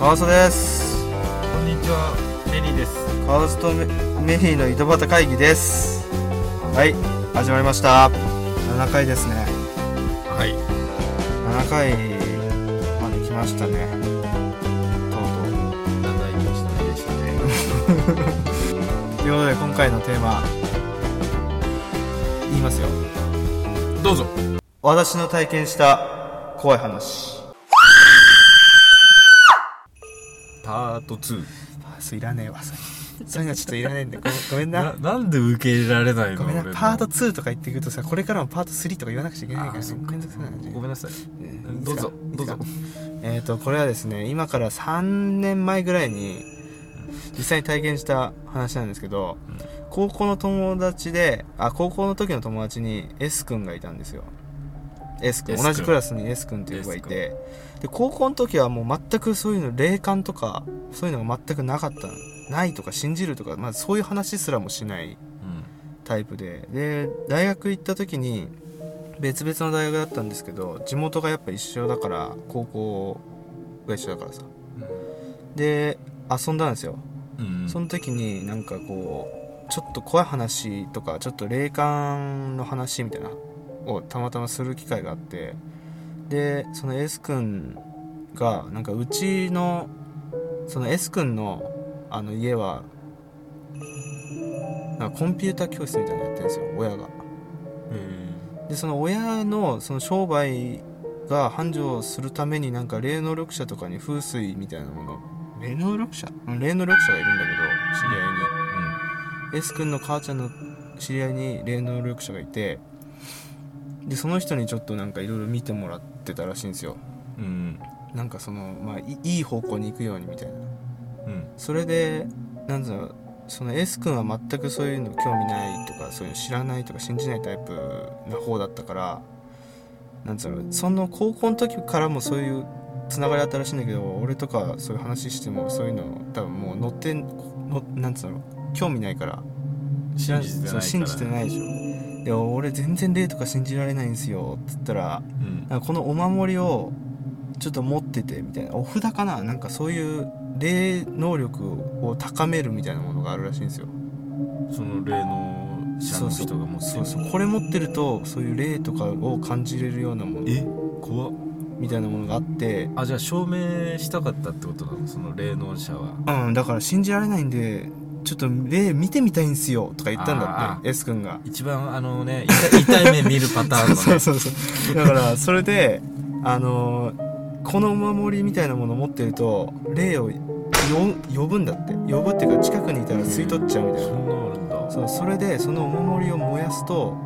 川曽ですこんにちは、メリーです。川津とメメリーの井戸端会議ですはい始まりました7回ですねはい。7回まで来ましたねとう長い道のりでしたね。とうということで今回のテーマ言いますよどうぞ。私の体験した怖い話パート2。あそれいらねえわそれ。そういうのちょっといらねえんでごめんごめんな。な、なんで受け入れられないのごめんな。パート2とか言ってくるとさこれからもパート3とか言わなくちゃいけないから。ねめんどくさい。なごめんなさい。うん。どうぞどうぞ。えっ、とこれはですね今から3年前ぐらいに実際に体験した話なんですけど、うん。高校の友達であ高校の時の友達に S 君がいたんですよ S 君 S 君。同じクラスに S 君っていう子がいてで高校の時はもう全くそういうの霊感とかそういうのが全くなかったないとか信じるとか、まあ、そういう話すらもしないうん。タイプで。で大学行った時に別々の大学だったんですけど地元がやっぱ一緒だから高校が一緒だからさ。で遊んだんですよ、うん。その時になんかこうちょっと怖い話とかちょっと霊感の話みたいなをたまたまする機会があってでその S 君がなんかうちのその S 君のあの家はなんかコンピューター教室みたいなのやってるんですよ親が。うん。でその親のその商売が繁盛するためになんか霊能力者とかに風水みたいなもの。霊能力者？うん霊能力者がいるんだけど知り合いに。S 君の母ちゃんの知り合いに霊能力者がいてでその人にちょっとなんかいろいろ見てもらってたらしいんですようん。うん。なんかそのまあいいい方向に行くようにみたいなうん。それでなんだろうその S 君は全くそういうの興味ないとかそういうの知らないとか信じないタイプな方だったからなんつうのその高校の時からもそういうつながりあったらしいんだけど俺とかそういう話してもそういうの多分もう乗ってんのなんつうの興味ないから信じてない信じてないでしょで俺全然霊とか信じられないんですよ。っつったらうん。このお守りをちょっと持っててみたいな。お札かな？なんかそういう霊能力を高めるみたいなものがあるらしいんですよ。その霊能者の人が持ってるそうそう。これ持ってるとそういう霊とかを感じれるようなもの。え？怖っ。みたいなものがあって。あ、じゃあ証明したかったってことなの？その霊能者は。うんだから信じられないんでちょっと霊見てみたいんすよとか言ったんだあって S 君が。一番あのね、痛い目見るパターンのね。そうそうそう。だからそれであのーこのお守りみたいなもの持ってると霊をよ呼ぶんだって。呼ぶっていうか近くにいたら吸い取っちゃうみたいな。そんなのあるんだ。そうそれでそのお守りを燃やすと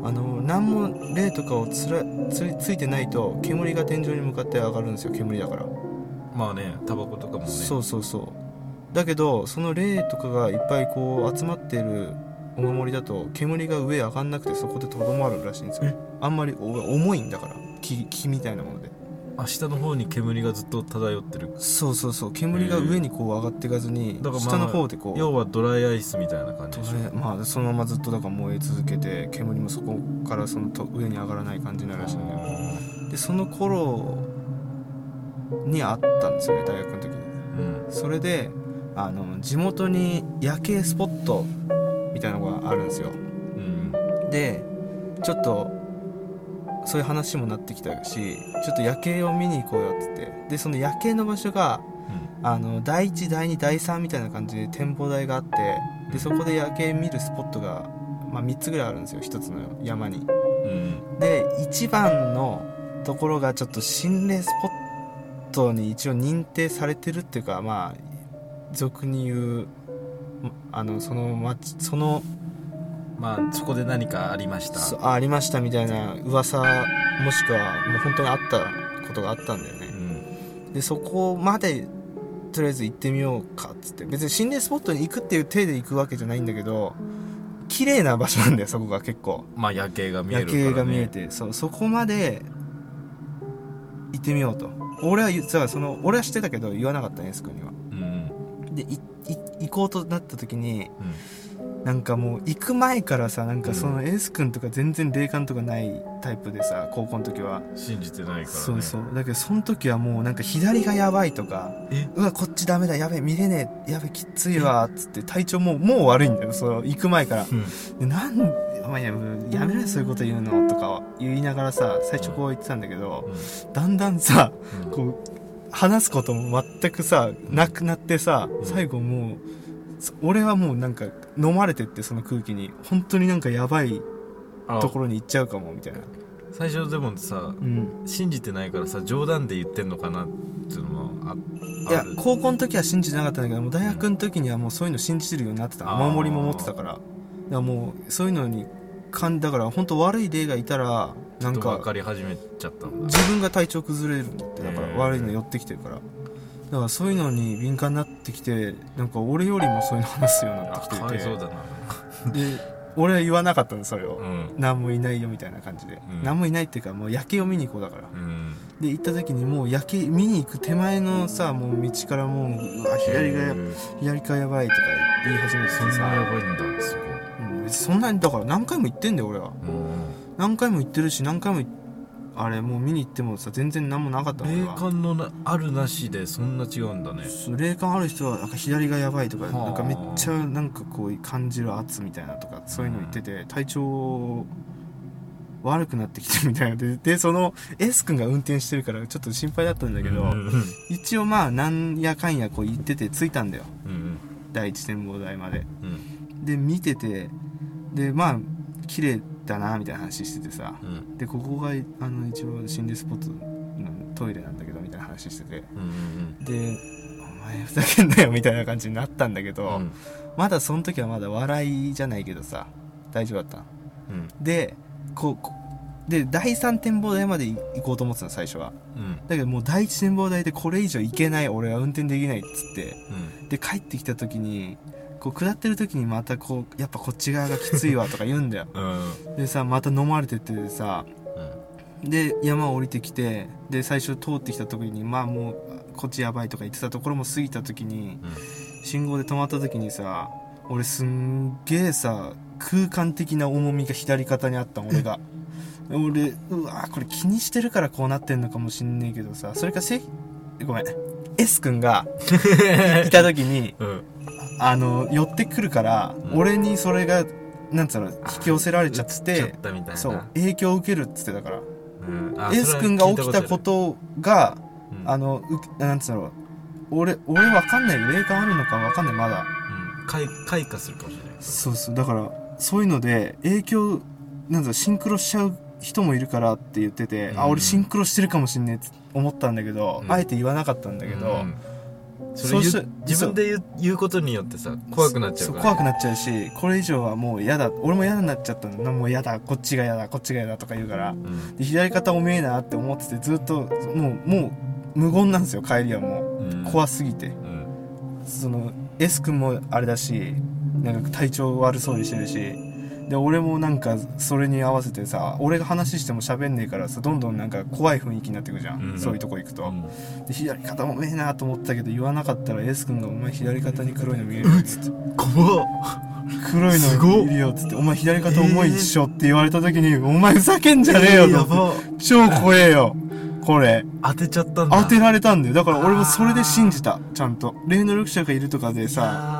うんあの何も霊とかをつらつついてないと煙が天井に向かって上がるんですよ。煙だから、まあね、タバコとかもね。そうそうそうだけどその霊とかがいっぱいこう集まってるお守りだと煙が上上がんなくてそこでとどまるらしいんですよ。あんまりお重いんだから木木みたいなもので。あ下の方に煙がずっと漂ってる。そうそうそう。煙が上にこう上がっていかずに、だからまあ下の方でこう要はドライアイスみたいな感じでまあそのままずっとだから燃え続けて煙もそこからそのと上に上がらない感じになるらしいんだよ。でその頃にあったんですよね大学の時に。うん。それであの地元に夜景スポットみたいなのがあるんですよ。うんでちょっとそういう話もなってきたしちょっと夜景を見に行こうよって言って。でその夜景の場所があの第1第2第3みたいな感じで展望台があってでそこで夜景見るスポットが、まあ、3つぐらいあるんですよ1つの山に。うん。で一番のところがちょっと心霊スポットに一応認定されてるっていうかまあ俗に言うあのその町そのまあそこで何かありました？そあありましたみたいな噂もしくはもう本当にあったことがあったんだようねん。でそこまでとりあえず行ってみようかっつって。別に心霊スポットに行くっていう体で行くわけじゃないんだけど綺麗な場所なんだよそこが結構。まあ夜景が見える夜から、ね、景が見えてそうそこまで行ってみようと。俺は言さその俺は知ってたけど言わなかったねエス君には。うんで行こうとなった時にうん。なんかもう行く前からさなんかその S 君とか全然霊感とかないタイプでさ高校の時は。信じてないからね。そうそう。だけどその時はもうなんか左がやばいとかえ？うわこっちダメだやべ見れねえやべきついわっつって体調もうもう悪いんだよそう行く前から。うん。でなんお前ややめろよそういうこと言うのとか言いながらさ最初こう言ってたんだけどだんだんさうん。こう話すことも全くさなくなってさうん。最後もうそ俺はもうなんか飲まれてってその空気に。本当になんかやばいあところに行っちゃうかもみたいな。最初でもさうん。信じてないからさ冗談で言ってんのかなっていうのもあいや高校の時は信じてなかったんだけどもう大学の時にはもうそういうの信じてるようになってた。守りも持ってたから。だからもうそういうのにかんだから本当悪い例がいたらなんちょっと分かかり始めちゃった自分が体調崩れるんだってだから悪いの寄ってきてるから。だからそういうのに敏感になってきてなんか俺よりもそういうの話すようになあってきてて。かわいそうだな。で俺は言わなかったのそれを、うん。何もいないよみたいな感じで、うん。何もいないっていうかもう夜景を見に行こうだから。うん。で行った時にもう夜景見に行く手前のさもう道からもううわ左が左かやばいとか言い始めてそんなさやばいんだそこうんそんなにだから何回も行ってんだよ俺は。うん何回も行ってるし何回もいあれもう見に行ってもさ全然何もなかったの霊感のなあるなしでそんな違うんだね。霊感ある人はなんか左がやばいとかはあ。なんかめっちゃなんかこう感じる圧みたいなとかそういうの言ってて体調悪くなってきてみたいなで でその S 君が運転してるからちょっと心配だったんだけど、うん一応まあなんやかんやこう言ってて着いたんだよ。うん。第一展望台まで。うん。で見ててでまあ綺麗だなみたいな話しててさうん。でここがあの一応心霊スポットのトイレなんだけどみたいな話してて。うんで「お前ふざけんなよ」みたいな感じになったんだけど、うん。まだその時はまだ笑いじゃないけどさ大丈夫だったうん。でこうこで第3展望台まで行こうと思ってたの最初は。うん。だけどもう第1展望台でこれ以上行けない俺は運転できないっつって。うん。で帰ってきた時にこう下ってる時にまたこうやっぱこっち側がきついわとか言うんだよ。うん。でさまた飲まれてってさで山を降りてきてで最初通ってきた時にまあもうこっちやばいとか言ってたところも過ぎた時に信号で止まった時にさ俺すんげえさ空間的な重みが左肩にあったの 俺が。俺うわこれ気にしてるからこうなってんのかもしんねえけどさそれかせごめん S 君が いた時にうん。あの寄ってくるから、うん。俺にそれがなんつうの引き寄せられちゃってそう影響を受けるっつってたから。うん。あ S 君が起きたことがうん。あのうなんつうの俺俺わかんないよ霊感あるのかわかんないまだ。うん。開開花するかもしれない。そうそう。だからそういうので影響なんだシンクロしちゃう人もいるからって言ってて、あうん。俺シンクロしてるかもしんねえって思ったんだけど、うん。あえて言わなかったんだけど、うん。そうしう自分で言う言うことによってさ怖くなっちゃうからそ怖くなっちゃうしこれ以上はもう嫌だ。俺も嫌になっちゃったんだもう嫌だ。こっちが嫌だ。こっちが嫌だとか言うから。うん。で左肩おめえなって思っててずっともうもう無言なんですよ。帰りはもう。ん。う怖すぎて。うん。その S 君もあれだしなんか体調悪そうにしてるしで俺もなんかそれに合わせてさ俺が話しても喋んねえからさどんどんなんか怖い雰囲気になってくじゃん、うん。そういうとこ行くと、うん。で左肩もめえなと思ったけど言わなかったら S 君が「お前左肩に黒いの見えるよ」っ？つって。怖っ。黒いの見えるよっつって「お前左肩重いっしょ」って言われた時に「お前ふざけんじゃねえよ」やと思っば。て超怖えよ。これ。当てちゃったんだ。当てられたんだよ。だから俺もそれで信じたちゃんと。霊能力者がいるとかでさ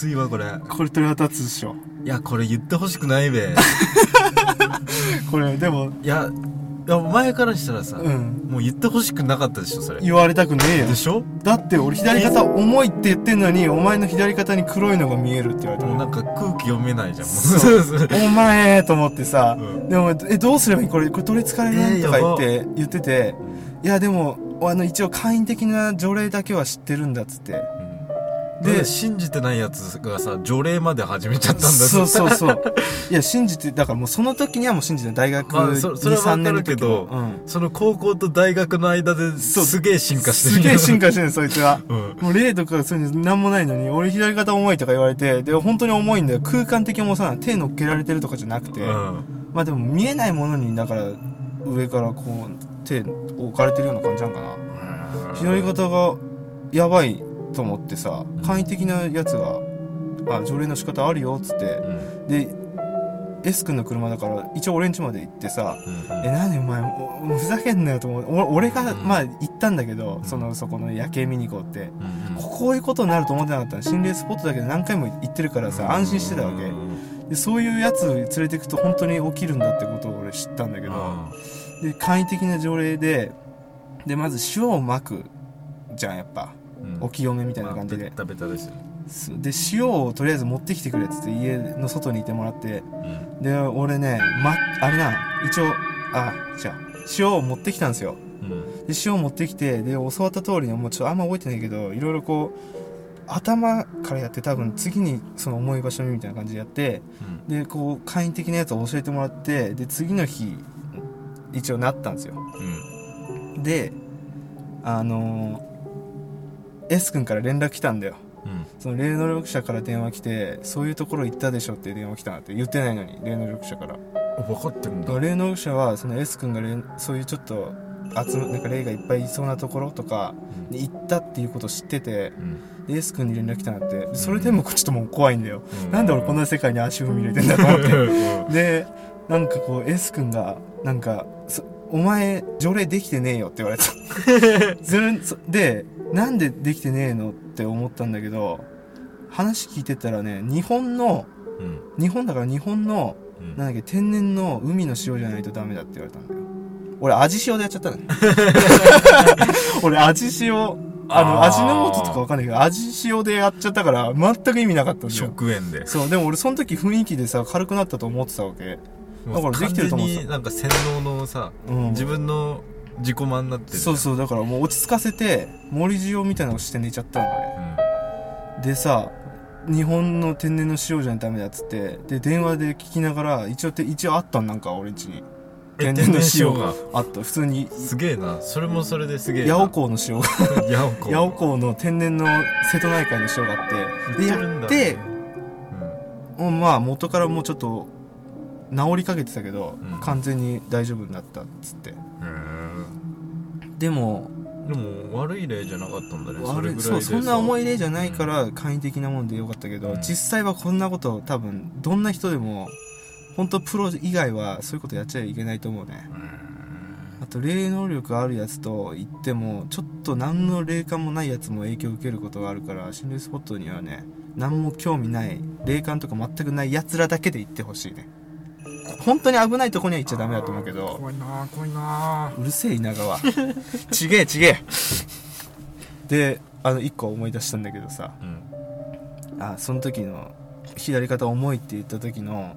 ついわこれ。これ鳥肌立つでしょ。いやこれ言ってほしくないべ。これでもいやいや前からしたらさ、うん。もう言ってほしくなかったでしょそれ。言われたくねえよ。でしょ？だって俺左肩重いって言ってんのにお前の左肩に黒いのが見えるって言われたの。もうなんか空気読めないじゃん。もうそうそう。お前と思ってさ、うん。でもえどうすればいい？これこれ取りつかれるえーとか言って、言ってていやでもあの一応簡易的な除霊だけは知ってるんだっつってでで信じてないやつがさ除霊まで始めちゃったんだそうそうそう。いや信じてだからもうその時にはもう信じて大学まあそそれは23年のわかるけ時どもうん。その高校と大学の間ですげえ進化してる。すげえ進化してるのそいつは。うん。もう霊とかそういうの何もないのに俺左肩重いとか言われてで本当に重いんだよ。空間的重さなの手乗っけられてるとかじゃなくて、うん。まあでも見えないものにだから上からこう手置かれてるような感じなんかな。左肩がやばいと思ってさ簡易的なやつがあ条例の仕方あるよっつって。うん。で S 君の車だから一応俺ん家まで行ってさうんえなんでお前ふざけんなよと思う。お俺がうんまあ行ったんだけどん。そのそこの夜景見に行こうって。うんうん。こういうことになると思ってなかったの心霊スポットだけど何回も行ってるからさ安心してたわけ。うんでそういうやつ連れてくと本当に起きるんだってことを俺知ったんだけど。で簡易的な条例ででまず塩をまくじゃんやっぱ。うんお清めみたいな感じで。まあベタベタですよ。で塩をとりあえず持ってきてくれっつって家の外にいてもらって。うん。で俺ねまあれな一応あじゃあ塩を持ってきたんですよ。うん。で塩を持ってきてで教わった通りにもうちょっとあんま覚えてないけどいろいろこう頭からやって多分次にその重い場所にみたいな感じでやってうん。でこう簡易的なやつを教えてもらってで次の日一応なったんですよ。うん。であのー S 君から連絡来たんだよ。うん。その霊能力者から電話来てそういうところ行ったでしょって電話来たなって言ってないのに霊能力者から。あ分かってるんだ。霊能力者はその S 君が霊そういうちょっと集めなんか霊がいっぱいいそうなところとかに行ったっていうことを知っててうん。で S 君に連絡来たなって。でそれでもちょっともう怖いんだよ、うん。なんで俺こんな世界に足踏み入れてんだと思って。うん。でなんかこう S 君がなんかそお前条例できてねえよって言われた。でなんでできてねえのって思ったんだけど話聞いてたらね日本のうん。日本だから日本のうん。なんだっけ天然の海の塩じゃないとダメだって言われたんだよ。俺味塩でやっちゃったの 俺味塩あの味の素とかわかんないけど味塩でやっちゃったから全く意味なかったんだよ。食塩で。そうでも俺その時雰囲気でさ軽くなったと思ってたわけ。だからできてると思ってた。なんか洗脳のさうん。自分の自己満になってるそうそうだからもう落ち着かせて森塩みたいなのをして寝ちゃったのねうん。でさ日本の天然の塩じゃダメだっつってで電話で聞きながら一応て一応あったんなんか俺んちに。え天然の塩があった。普通にすげえな。それもそれですげえな。八尾港の塩が。ヤオコ。八尾港の天然の瀬戸内海の塩があって。でやって、もうまあ元からもうちょっと治りかけてたけど、うん。完全に大丈夫になったっつって。うんでもでも悪い例じゃなかったんだね。それぐらいでそうそんな重い例じゃないかうら簡易的なもんでよかったけど、うん。実際はこんなこと多分どんな人でも本当プロ以外はそういうことやっちゃいけないと思うね。あと霊能力あるやつと言ってもちょっと何の霊感もないやつも影響を受けることがあるから心霊スポットにはね何も興味ない霊感とか全くないやつらだけで行ってほしいね本当に危ないとこには行っちゃダメだと思うけど。怖いな怖いな。うるせえ稲川ちげえちげえ。であの一個思い出したんだけどさ。うん。あその時の左肩重いって言った時の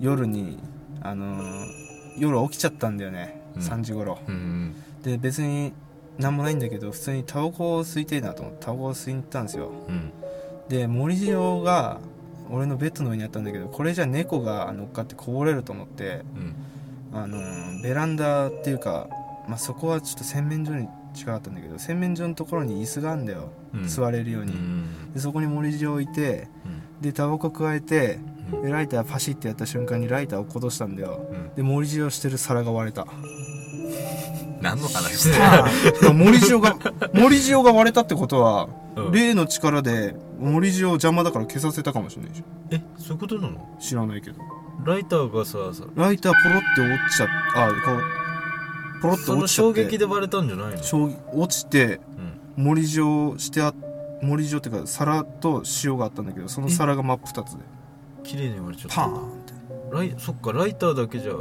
夜にあのー夜起きちゃったんだよね、うん。3時頃。うんで別に何もないんだけど普通にタバコを吸いたいなと思ってタバコを吸いに行ったんですよ。うん。で森塩が俺のベッドの上にあったんだけどこれじゃ猫が乗っかってこぼれると思ってうん。あのーベランダっていうか、まあ、そこはちょっと洗面所に近かったんだけど洗面所のところに椅子があるんだよ、うん。座れるよううに、ん。でそこに森塩置いてでタバコ加えてうん。でライターパシッてやった瞬間にライターを落っことしたんだよ。うん。で森塩してる皿が割れた。何の話して森塩が森塩が割れたってことは、うん。霊の力で森塩邪魔だから消させたかもしれないじゃえそういうことなの？ん知らないけど。ライターがささライターポロって落ちちゃっあこうポロってその落ちちゃって。衝撃で割れたんじゃないの？衝撃落ちてうん。森塩してあ森塩っていうか皿と塩があったんだけどその皿が真っ二つで。綺麗に割れちゃった。パーンって。ライそっかライターだけじゃ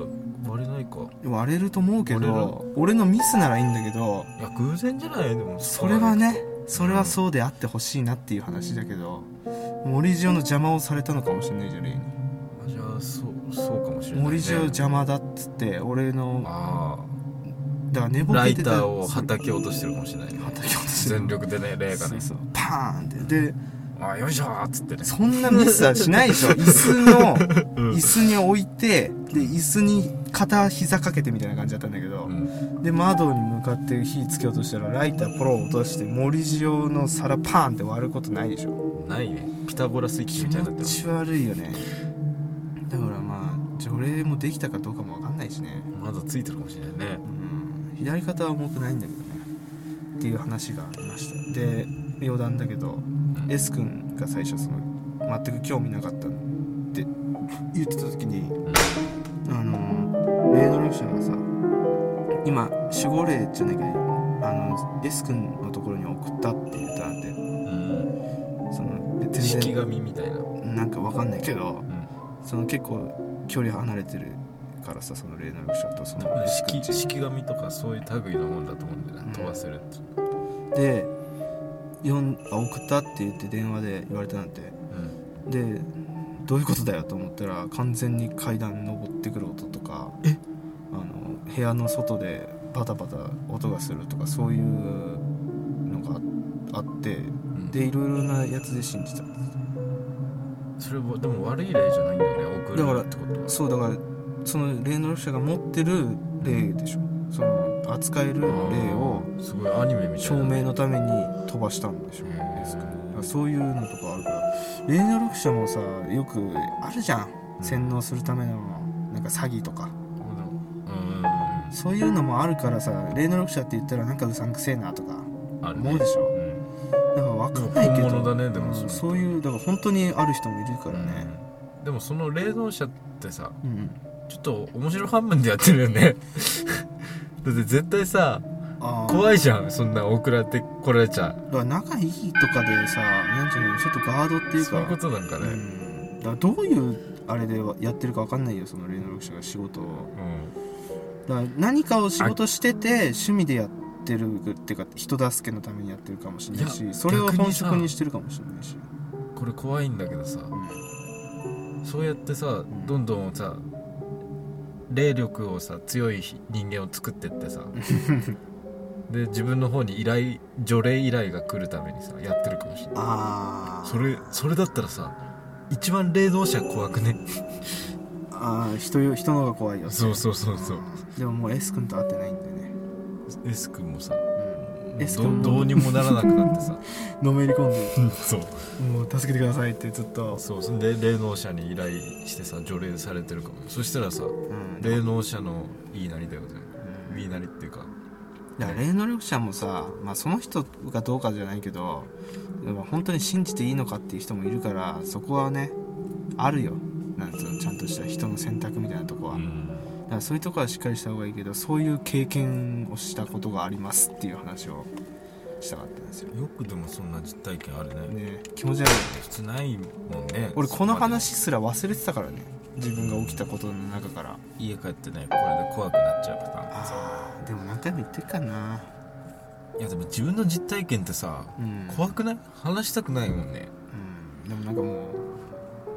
割れないか。割れると思うけ割れる？ど俺のミスならいいんだけど。いや偶然じゃない？でもそれはねそれはそうであってほしいなっていう話だけど森塩の邪魔をされたのかもしれないじゃん例に。あじゃあそうそうかもしれない、ね、森塩邪魔だっつって俺のあだから寝あぼけてたライターを叩き落としてるかもしれないね。叩き落としてる。全力でね霊がね。そうそう。パーンって。であよいしょーっつってね。そんなミスはしないでしょ。椅子の椅子に置いてで椅子に片膝かけてみたいな感じだったんだけど、うん。で窓に向かって火つけようとしたらライターポロを落として森塩の皿パーンって割ることないでしょ。ないね。ピタゴラスイッチ気みたいになってる持ち悪いよね。だからまあ除霊もできたかどうかも分かんないしね。まだついてるかもしれないね。うん。左肩は重くないんだけどね。っていう話がありました。で余談だけど S 君が最初その全く興味なかったって言ってた時にうん。あの霊能力者がさ今守護霊じゃなきゃあの S 君のところに送ったって言ったなんて。うん。その全然神みたいな。なんかわかんないけどうん。その結構距離離れてるからさその霊能力者とその式式神とかそういう類のもんだと思うんだようん。な飛ばせるってでよんあ送った？って言って電話で言われたなんて。うん。でどういうことだよ？と思ったら完全に階段登ってくる音とかえ？あの部屋の外でバタバタ音がするとかそういうのがあってうん。でいろいろなやつで信じたそれはでも悪い例じゃないんだよね送るだからってことは。そうだからその霊能力者が持ってる霊でしょ。その扱える霊をすごいアニメみたいな証明のために飛ばしたんでしょへーですからだからそういうのとかあるから。霊能力者もさよくあるじゃん。うん。洗脳するためのなんか詐欺とか。うん。そういうのもあるからさ霊能力者って言ったらなんかうさんくせえなとか。思うでしょ？うん。だから分かんないけど。ねでもうんそういうだから本当にある人もいるからね。うん。でもその霊能者ってさうん。ちょっと面白半分でやってるよねだって絶対さ怖いじゃんそんな送られてこられちゃ。だから仲いいとかでさなんていうのちょっとガードっていうか。そういうことなんかね。うん。だからどういうあれでやってるか分かんないよその霊能力者が仕事を。うん。だから何かを仕事してて趣味でやってるっていうか人助けのためにやってるかもしれないしそれを本職にしてるかもしれないし、これ怖いんだけどさそうやってさん。どんどんさ霊力をさ強い人間を作ってってさ。で自分の方に依頼除霊依頼が来るためにさやってるかもしれない。それそれだったらさ一番霊能者怖くね？あー人よ人の方が怖いよ。そうそうそうそう。でももう S 君と会ってないんでね、S 君もさうん、S どうにもならなくなってさ。のめり込んで。そう。もう助けてくださいってずっと、そうそんで霊能者に依頼してさ除霊されてるかも。そしたらさうん、霊能者の言いなりだよね。うん。言いなりっていうか。だから霊能力者もさ、まあ、その人がどうかじゃないけど本当に信じていいのかっていう人もいるからそこはねあるよ。なんつうのちゃんとした人の選択みたいなとこは、だからそういうとこはしっかりした方がいいけどそういう経験をしたことがありますっていう話をしたかったんですよ。よくでもそんな実体験あるね。ね。気持ち悪い普通ないもんね。俺この話そすら忘れてたからね。自分が起きたことの中から。家帰ってねこれで怖くなっちゃうパターン。ああでも何回も言ってるからな。いやでも自分の実体験ってさうん。怖くない？話したくないもんね。うん。でもなんかも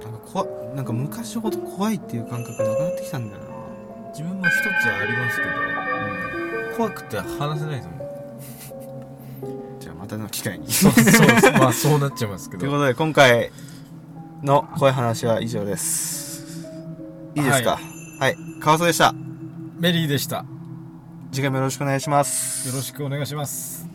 うなんか怖なんか昔ほど怖いっていう感覚なくなってきたんだよな自分も一つありますけど怖くて話せないと思う。じゃあまたの機会に。そうそうまあそうなっちゃいますけど。ということで今回の怖い話は以上です。いいですか？はい、川瀬でした。メリーでした。よ次回もよろしくお願いします。ろしくお願いします